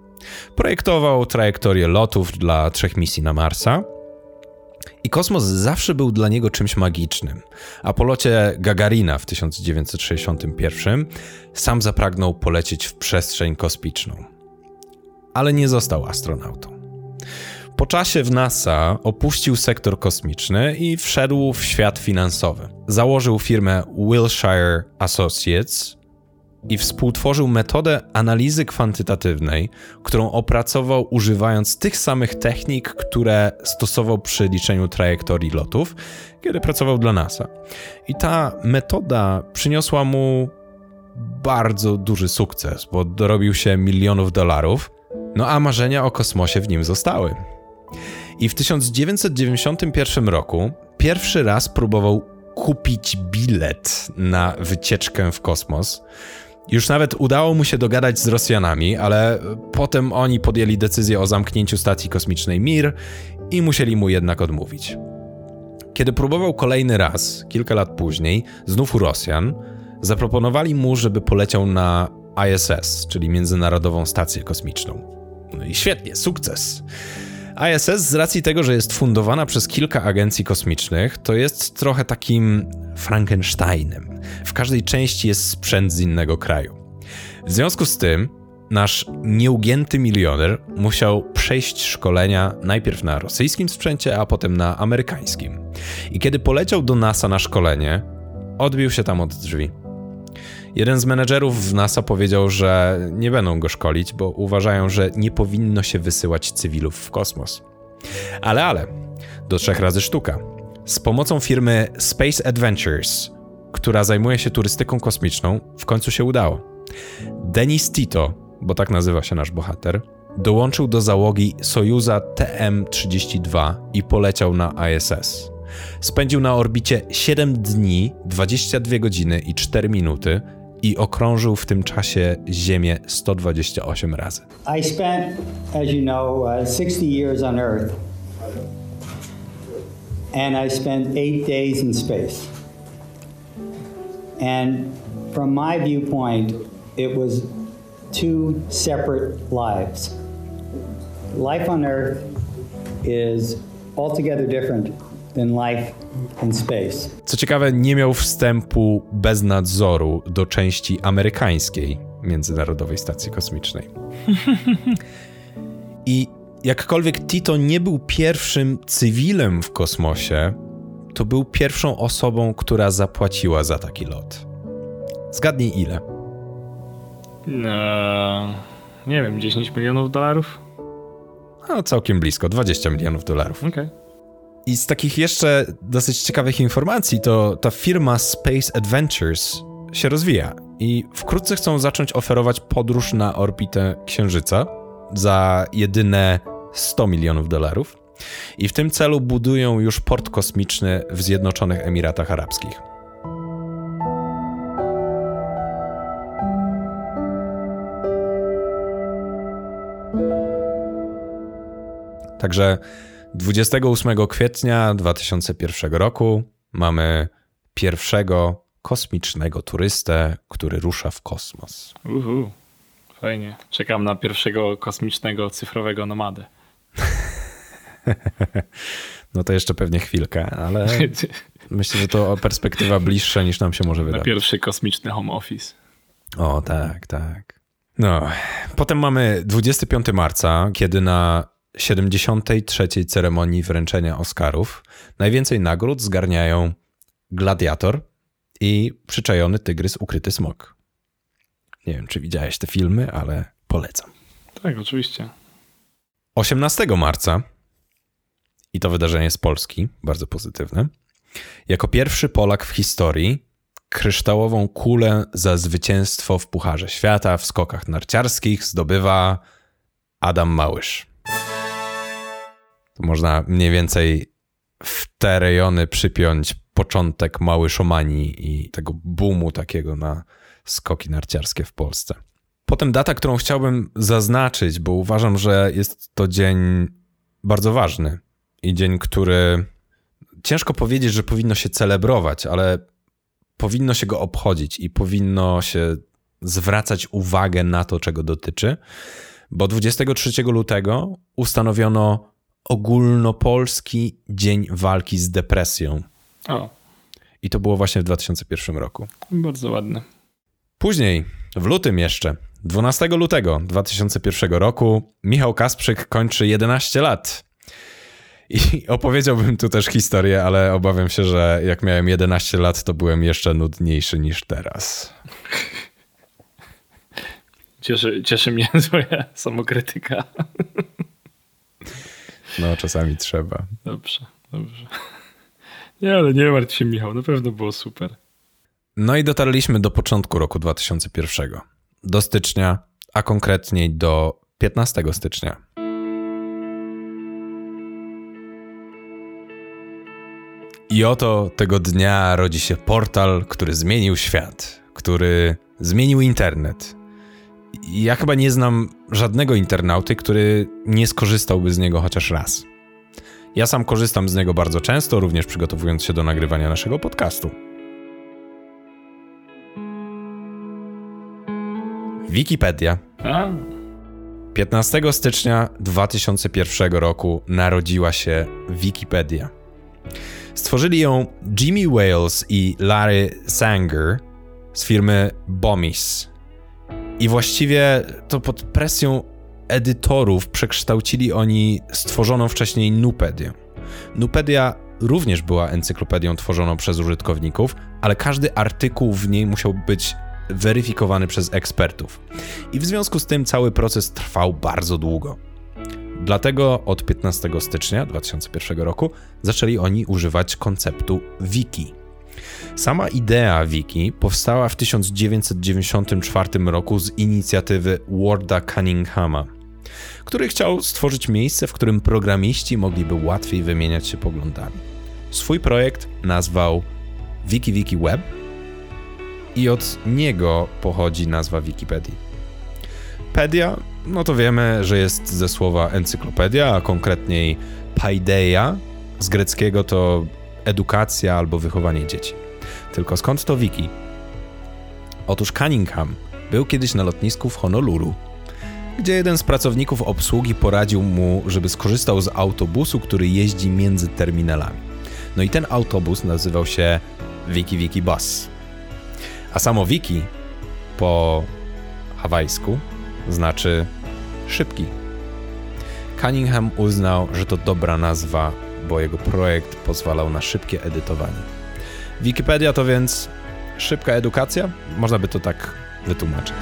Projektował trajektorię lotów dla trzech misji na Marsa. I kosmos zawsze był dla niego czymś magicznym. A po locie Gagarina w 1961 sam zapragnął polecieć w przestrzeń kosmiczną. Ale nie został astronautą. Po czasie w NASA opuścił sektor kosmiczny i wszedł w świat finansowy. Założył firmę Wilshire Associates i współtworzył metodę analizy kwantytatywnej, którą opracował używając tych samych technik, które stosował przy liczeniu trajektorii lotów, kiedy pracował dla NASA. I ta metoda przyniosła mu bardzo duży sukces, bo dorobił się milionów dolarów, no a marzenia o kosmosie w nim zostały. I w 1991 roku pierwszy raz próbował kupić bilet na wycieczkę w kosmos. Już nawet udało mu się dogadać z Rosjanami, ale potem oni podjęli decyzję o zamknięciu stacji kosmicznej Mir i musieli mu jednak odmówić. Kiedy próbował kolejny raz, kilka lat później, znów u Rosjan, zaproponowali mu, żeby poleciał na ISS, czyli Międzynarodową Stację Kosmiczną. No i świetnie, sukces. ISS z racji tego, że jest fundowana przez kilka agencji kosmicznych, to jest trochę takim Frankensteinem. W każdej części jest sprzęt z innego kraju. W związku z tym nasz nieugięty milioner musiał przejść szkolenia najpierw na rosyjskim sprzęcie, a potem na amerykańskim. I kiedy poleciał do NASA na szkolenie, odbił się tam od drzwi. Jeden z menedżerów w NASA powiedział, że nie będą go szkolić, bo uważają, że nie powinno się wysyłać cywilów w kosmos. Ale, ale, do trzech razy sztuka. Z pomocą firmy Space Adventures, która zajmuje się turystyką kosmiczną, w końcu się udało. Denis Tito, bo tak nazywa się nasz bohater, dołączył do załogi Sojuza TM-32 i poleciał na ISS. Spędził na orbicie 7 dni, 22 godziny i 4 minuty i okrążył w tym czasie Ziemię 128 razy. I spent, as you know, 60 uh, years on Earth. And I spent 8 days in space. And from my viewpoint, it was two separate lives. Life on Earth is altogether different. Co ciekawe, nie miał wstępu bez nadzoru do części amerykańskiej Międzynarodowej Stacji Kosmicznej. I jakkolwiek Tito nie był pierwszym cywilem w kosmosie, to był pierwszą osobą, która zapłaciła za taki lot. Zgadnij ile? No, nie wiem, 10 milionów dolarów? No, całkiem blisko, 20 milionów dolarów. Okej. Okay. I z takich jeszcze dosyć ciekawych informacji, to ta firma Space Adventures się rozwija i wkrótce chcą zacząć oferować podróż na orbitę Księżyca za jedyne 100 milionów dolarów. I w tym celu budują już port kosmiczny w Zjednoczonych Emiratach Arabskich. Także 28 kwietnia 2001 roku mamy pierwszego kosmicznego turystę, który rusza w kosmos. Uhu, fajnie. Czekam na pierwszego kosmicznego cyfrowego nomadę. no to jeszcze pewnie chwilkę, ale myślę, że to perspektywa bliższa niż nam się może wydać. Na pierwszy kosmiczny home office. O, tak, tak. No, potem mamy 25 marca, kiedy na 73. ceremonii wręczenia Oscarów najwięcej nagród zgarniają Gladiator i Przyczajony Tygrys Ukryty Smok. Nie wiem, czy widziałeś te filmy, ale polecam. Tak, oczywiście. 18 marca, i to wydarzenie z Polski, bardzo pozytywne, jako pierwszy Polak w historii kryształową kulę za zwycięstwo w Pucharze Świata w skokach narciarskich zdobywa Adam Małysz. To można mniej więcej w te rejony przypiąć początek Mały Szomani i tego boomu takiego na skoki narciarskie w Polsce. Potem data, którą chciałbym zaznaczyć, bo uważam, że jest to dzień bardzo ważny i dzień, który ciężko powiedzieć, że powinno się celebrować, ale powinno się go obchodzić i powinno się zwracać uwagę na to, czego dotyczy, bo 23 lutego ustanowiono ogólnopolski Dzień Walki z Depresją. O. I to było właśnie w 2001 roku. Bardzo ładne. Później, w lutym jeszcze, 12 lutego 2001 roku, Michał Kasprzyk kończy 11 lat. I opowiedziałbym tu też historię, ale obawiam się, że jak miałem 11 lat, to byłem jeszcze nudniejszy niż teraz. Cieszy, cieszy mnie twoja samokrytyka. No, czasami trzeba. Dobrze, dobrze. Nie, ale nie martw się, Michał, na pewno było super. No i dotarliśmy do początku roku 2001. Do stycznia, a konkretniej do 15 stycznia. I oto tego dnia rodzi się portal, który zmienił świat, który zmienił internet. Ja chyba nie znam żadnego internauty, który nie skorzystałby z niego chociaż raz. Ja sam korzystam z niego bardzo często, również przygotowując się do nagrywania naszego podcastu. Wikipedia. A, 15 stycznia 2001 roku narodziła się Wikipedia. Stworzyli ją Jimmy Wales i Larry Sanger z firmy Bomis. I właściwie to pod presją edytorów przekształcili oni stworzoną wcześniej Nupedię. Nupedia również była encyklopedią tworzoną przez użytkowników, ale każdy artykuł w niej musiał być weryfikowany przez ekspertów. I w związku z tym cały proces trwał bardzo długo. Dlatego od 15 stycznia 2001 roku zaczęli oni używać konceptu wiki. Sama idea wiki powstała w 1994 roku z inicjatywy Warda Cunninghama, który chciał stworzyć miejsce, w którym programiści mogliby łatwiej wymieniać się poglądami. Swój projekt nazwał WikiWiki Web i od niego pochodzi nazwa Wikipedii. Pedia, no to wiemy, że jest ze słowa encyklopedia, a konkretniej paideia, z greckiego to edukacja albo wychowanie dzieci. Tylko skąd to wiki? Otóż Cunningham był kiedyś na lotnisku w Honolulu, gdzie jeden z pracowników obsługi poradził mu, żeby skorzystał z autobusu, który jeździ między terminalami. No i ten autobus nazywał się Wiki Wiki Bus. A samo wiki po hawajsku znaczy szybki. Cunningham uznał, że to dobra nazwa, bo jego projekt pozwalał na szybkie edytowanie. Wikipedia to więc szybka edukacja? Można by to tak wytłumaczyć.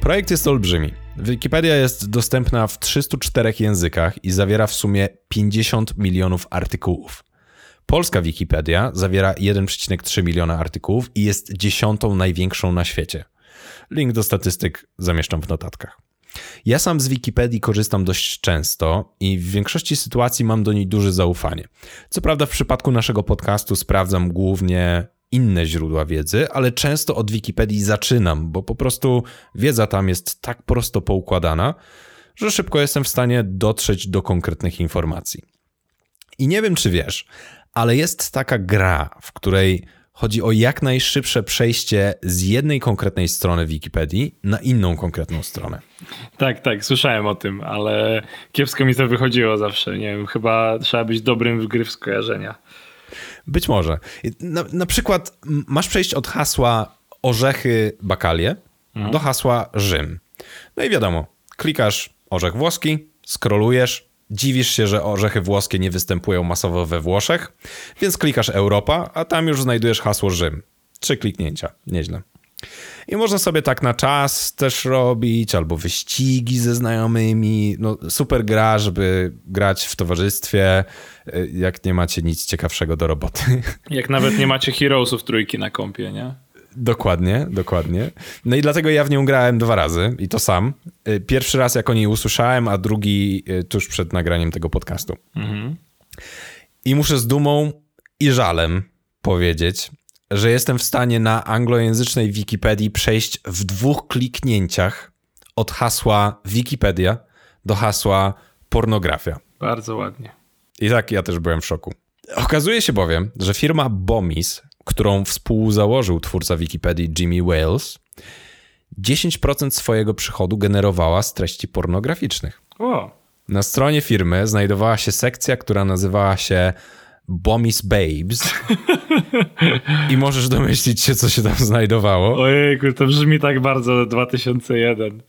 Projekt jest olbrzymi. Wikipedia jest dostępna w 304 językach i zawiera w sumie 50 milionów artykułów. Polska Wikipedia zawiera 1,3 miliona artykułów i jest dziesiątą największą na świecie. Link do statystyk zamieszczam w notatkach. Ja sam z Wikipedii korzystam dość często i w większości sytuacji mam do niej duże zaufanie. Co prawda, w przypadku naszego podcastu sprawdzam głównie inne źródła wiedzy, ale często od Wikipedii zaczynam, bo po prostu wiedza tam jest tak prosto poukładana, że szybko jestem w stanie dotrzeć do konkretnych informacji. I nie wiem, czy wiesz, ale jest taka gra, w której chodzi o jak najszybsze przejście z jednej konkretnej strony Wikipedii na inną konkretną stronę. tak, tak, słyszałem o tym, ale kiepsko mi to wychodziło zawsze. Nie wiem, chyba trzeba być dobrym w gry w skojarzenia. Być może. Na, na przykład masz przejść od hasła orzechy bakalie mhm. do hasła Rzym. No i wiadomo, klikasz orzech włoski, skrolujesz, dziwisz się, że orzechy włoskie nie występują masowo we Włoszech, więc klikasz Europa, a tam już znajdujesz hasło Rzym. Trzy kliknięcia, nieźle. I można sobie tak na czas też robić, albo wyścigi ze znajomymi. No, super gra, żeby grać w towarzystwie, y, jak nie macie nic ciekawszego do roboty. Jak nawet nie macie Heroesów trójki na kompie, nie? Dokładnie, dokładnie. No i dlatego ja w nią grałem dwa razy i to sam. Y, pierwszy raz jak o niej usłyszałem, a drugi y, tuż przed nagraniem tego podcastu. Mhm. I muszę z dumą i żalem powiedzieć, że jestem w stanie na anglojęzycznej Wikipedii przejść w dwóch kliknięciach od hasła Wikipedia do hasła pornografia. Bardzo ładnie. I tak ja też byłem w szoku. Okazuje się bowiem, że firma Bomis, którą współzałożył twórca Wikipedii Jimmy Wales, 10% swojego przychodu generowała z treści pornograficznych. O. Na stronie firmy znajdowała się sekcja, która nazywała się Bomis Babes. I możesz domyślić się, co się tam znajdowało. Ojejku, to brzmi tak bardzo 2001.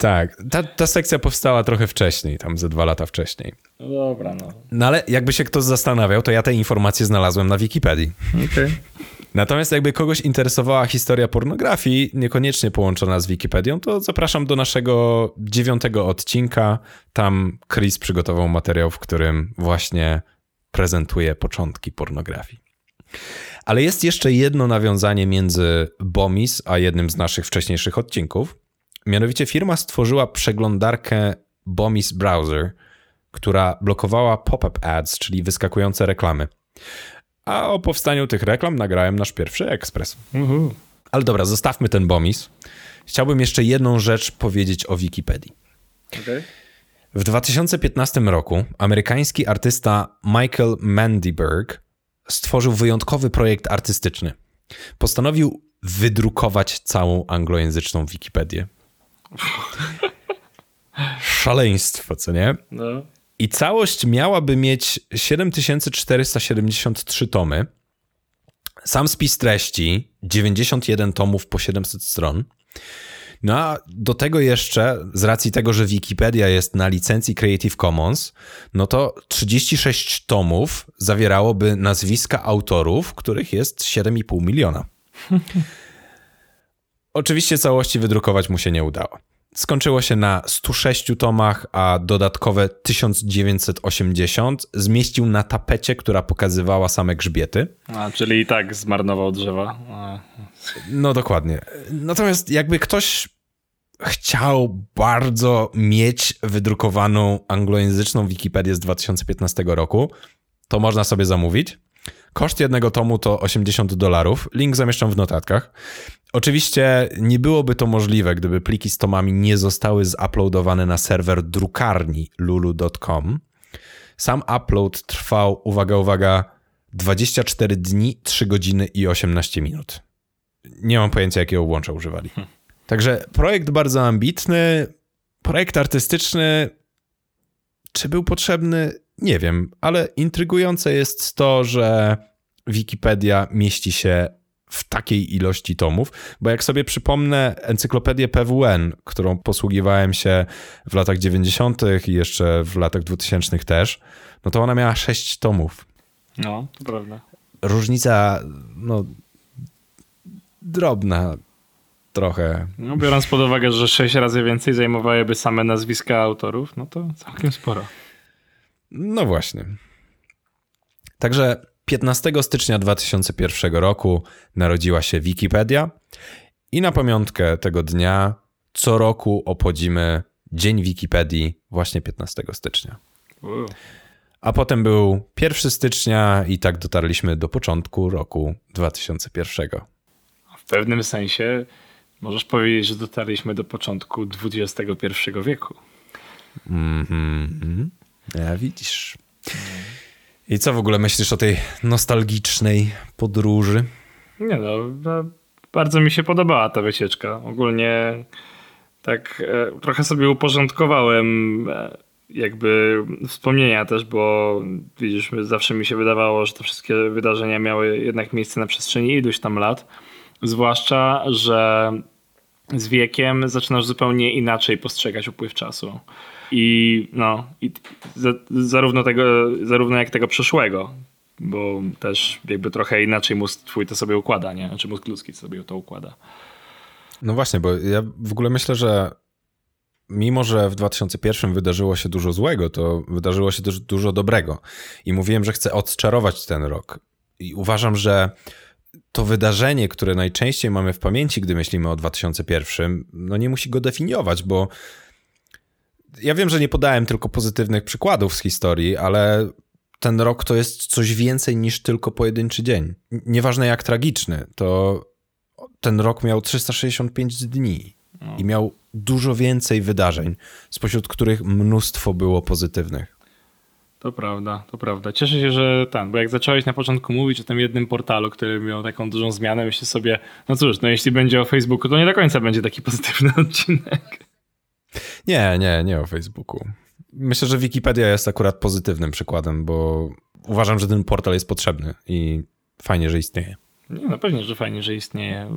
Tak, ta, ta sekcja powstała trochę wcześniej, tam ze dwa lata wcześniej. No dobra, no. No ale jakby się ktoś zastanawiał, to ja te informacje znalazłem na Wikipedii. Okej. Okay. Natomiast jakby kogoś interesowała historia pornografii, niekoniecznie połączona z Wikipedią, to zapraszam do naszego dziewiątego odcinka. Tam Chris przygotował materiał, w którym właśnie prezentuje początki pornografii. Ale jest jeszcze jedno nawiązanie między Bomis a jednym z naszych wcześniejszych odcinków. Mianowicie firma stworzyła przeglądarkę Bomis Browser, która blokowała pop-up ads, czyli wyskakujące reklamy. A o powstaniu tych reklam nagrałem nasz pierwszy ekspres. Uh-huh. Ale dobra, zostawmy ten Bomis. Chciałbym jeszcze jedną rzecz powiedzieć o Wikipedii. Okay. W 2015 roku amerykański artysta Michael Mandyberg stworzył wyjątkowy projekt artystyczny. Postanowił wydrukować całą anglojęzyczną Wikipedię. Szaleństwo, co nie? No. I całość miałaby mieć 7473 tomy. Sam spis treści 91 tomów po 700 stron. No a do tego jeszcze, z racji tego, że Wikipedia jest na licencji Creative Commons, no to 36 tomów zawierałoby nazwiska autorów, których jest 7,5 miliona. Oczywiście całości wydrukować mu się nie udało. Skończyło się na 106 tomach, a dodatkowe 1980 zmieścił na tapecie, która pokazywała same grzbiety. A, czyli i tak zmarnował drzewa. No dokładnie. Natomiast jakby ktoś chciał bardzo mieć wydrukowaną anglojęzyczną Wikipedię z 2015 roku, to można sobie zamówić. Koszt jednego tomu to 80 dolarów. Link zamieszczam w notatkach. Oczywiście nie byłoby to możliwe, gdyby pliki z tomami nie zostały zuploadowane na serwer drukarni lulu.com. Sam upload trwał, uwaga, uwaga, 24 dni, 3 godziny i 18 minut. Nie mam pojęcia, jakiego łącza używali. Hmm. Także projekt bardzo ambitny, projekt artystyczny. Czy był potrzebny? Nie wiem, ale intrygujące jest to, że Wikipedia mieści się w takiej ilości tomów, bo jak sobie przypomnę encyklopedię PWN, którą posługiwałem się w latach 90. i jeszcze w latach 2000 też, no to ona miała 6 tomów. No, to prawda. Różnica, no, drobna trochę. No, biorąc pod uwagę, że 6 razy więcej zajmowałyby same nazwiska autorów, no to całkiem sporo. No właśnie. Także 15 stycznia 2001 roku narodziła się Wikipedia i na pamiątkę tego dnia co roku obchodzimy Dzień Wikipedii właśnie 15 stycznia. A potem był 1 stycznia i tak dotarliśmy do początku roku 2001. W pewnym sensie możesz powiedzieć, że dotarliśmy do początku XXI wieku. Mhm. Ja widzisz. I co w ogóle myślisz o tej nostalgicznej podróży? Nie no, no bardzo mi się podobała ta wycieczka. Ogólnie tak e, trochę sobie uporządkowałem e, jakby wspomnienia też, bo widzisz, zawsze mi się wydawało, że te wszystkie wydarzenia miały jednak miejsce na przestrzeni iluś tam lat. Zwłaszcza, że z wiekiem zaczynasz zupełnie inaczej postrzegać upływ czasu. I no, i zarówno tego, zarówno jak tego przyszłego, bo też jakby trochę inaczej mózg twój to sobie układa, nie? Znaczy mózg ludzki sobie to układa. No właśnie, bo ja w ogóle myślę, że mimo, że w 2001 wydarzyło się dużo złego, to wydarzyło się też dużo dobrego. I mówiłem, że chcę odczarować ten rok. I uważam, że to wydarzenie, które najczęściej mamy w pamięci, gdy myślimy o 2001, no nie musi go definiować, bo ja wiem, że nie podałem tylko pozytywnych przykładów z historii, ale ten rok to jest coś więcej niż tylko pojedynczy dzień. Nieważne jak tragiczny, to ten rok miał 365 dni i miał dużo więcej wydarzeń, spośród których mnóstwo było pozytywnych. To prawda, to prawda. Cieszę się, że ten, bo jak zacząłeś na początku mówić o tym jednym portalu, który miał taką dużą zmianę, myślę sobie, no cóż, no jeśli będzie o Facebooku, to nie do końca będzie taki pozytywny odcinek. Nie, nie, nie o Facebooku. Myślę, że Wikipedia jest akurat pozytywnym przykładem, bo uważam, że ten portal jest potrzebny i fajnie, że istnieje. Nie, no pewnie, że fajnie, że istnieje.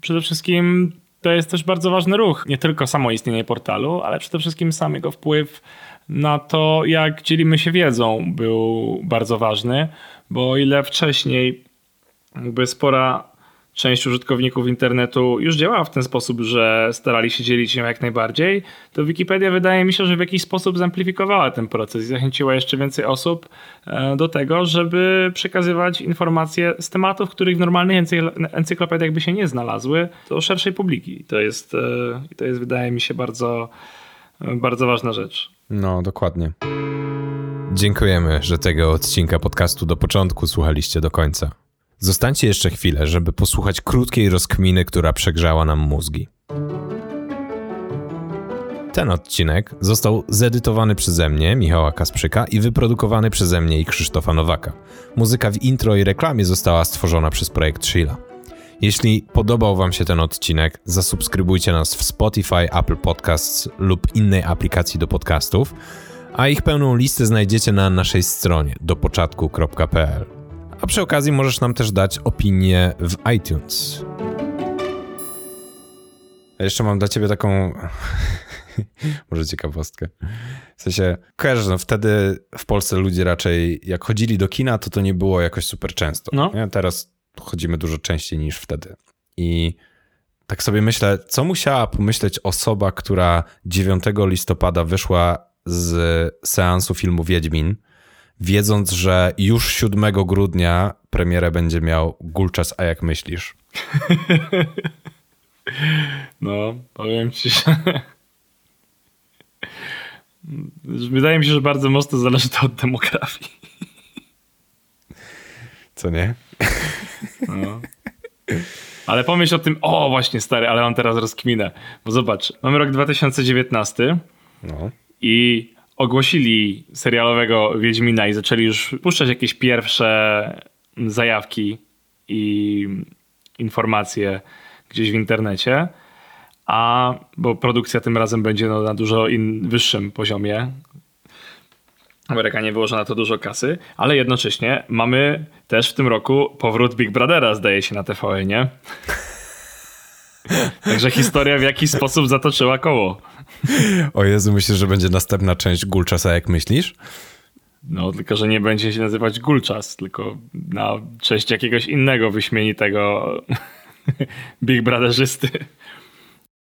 Przede wszystkim to jest też bardzo ważny ruch. Nie tylko samo istnienie portalu, ale przede wszystkim sam jego wpływ na to, jak dzielimy się wiedzą, był bardzo ważny, bo o ile wcześniej jakby spora część użytkowników internetu już działała w ten sposób, że starali się dzielić się jak najbardziej, to Wikipedia wydaje mi się, że w jakiś sposób zamplifikowała ten proces i zachęciła jeszcze więcej osób e, do tego, żeby przekazywać informacje z tematów, których w normalnych encyklopediach by się nie znalazły, do szerszej publiki. To jest, e, to jest wydaje mi się bardzo, e, bardzo ważna rzecz. No, dokładnie. Dziękujemy, że tego odcinka podcastu do początku słuchaliście do końca. Zostańcie jeszcze chwilę, żeby posłuchać krótkiej rozkminy, która przegrzała nam mózgi. Ten odcinek został zedytowany przeze mnie, Michała Kasprzyka, i wyprodukowany przeze mnie i Krzysztofa Nowaka. Muzyka w intro i reklamie została stworzona przez projekt Sheila. Jeśli podobał Wam się ten odcinek, zasubskrybujcie nas w Spotify, Apple Podcasts lub innej aplikacji do podcastów, a ich pełną listę znajdziecie na naszej stronie dopoczatku.pl. A przy okazji możesz nam też dać opinię w iTunes. A jeszcze mam dla ciebie taką może ciekawostkę. W sensie, kojarzę, no wtedy w Polsce ludzie raczej, jak chodzili do kina, to to nie było jakoś super często. No. Nie? Teraz chodzimy dużo częściej niż wtedy. I tak sobie myślę, co musiała pomyśleć osoba, która 9 listopada wyszła z seansu filmu Wiedźmin, wiedząc, że już 7 grudnia premierę będzie miał Gulczas, a jak myślisz? No, powiem ci, że... Wydaje mi się, że bardzo mocno zależy to od demografii. Co nie? No. Ale pomyśl o tym, o właśnie stary, ale mam teraz rozkminę. Bo zobacz, mamy rok 2019 no. i ogłosili serialowego Wiedźmina i zaczęli już puszczać jakieś pierwsze zajawki i informacje gdzieś w internecie. A bo produkcja tym razem będzie no, na dużo in, wyższym poziomie, Amerykanie wyłożą na to dużo kasy, ale jednocześnie mamy też w tym roku powrót Big Brothera, zdaje się, na TVN, nie? Także historia w jakiś sposób zatoczyła koło. O Jezu, myślisz, że będzie następna część Gulczasa, jak myślisz? No, tylko że nie będzie się nazywać Gulczas, tylko na cześć jakiegoś innego wyśmienitego Big Brotherzysty.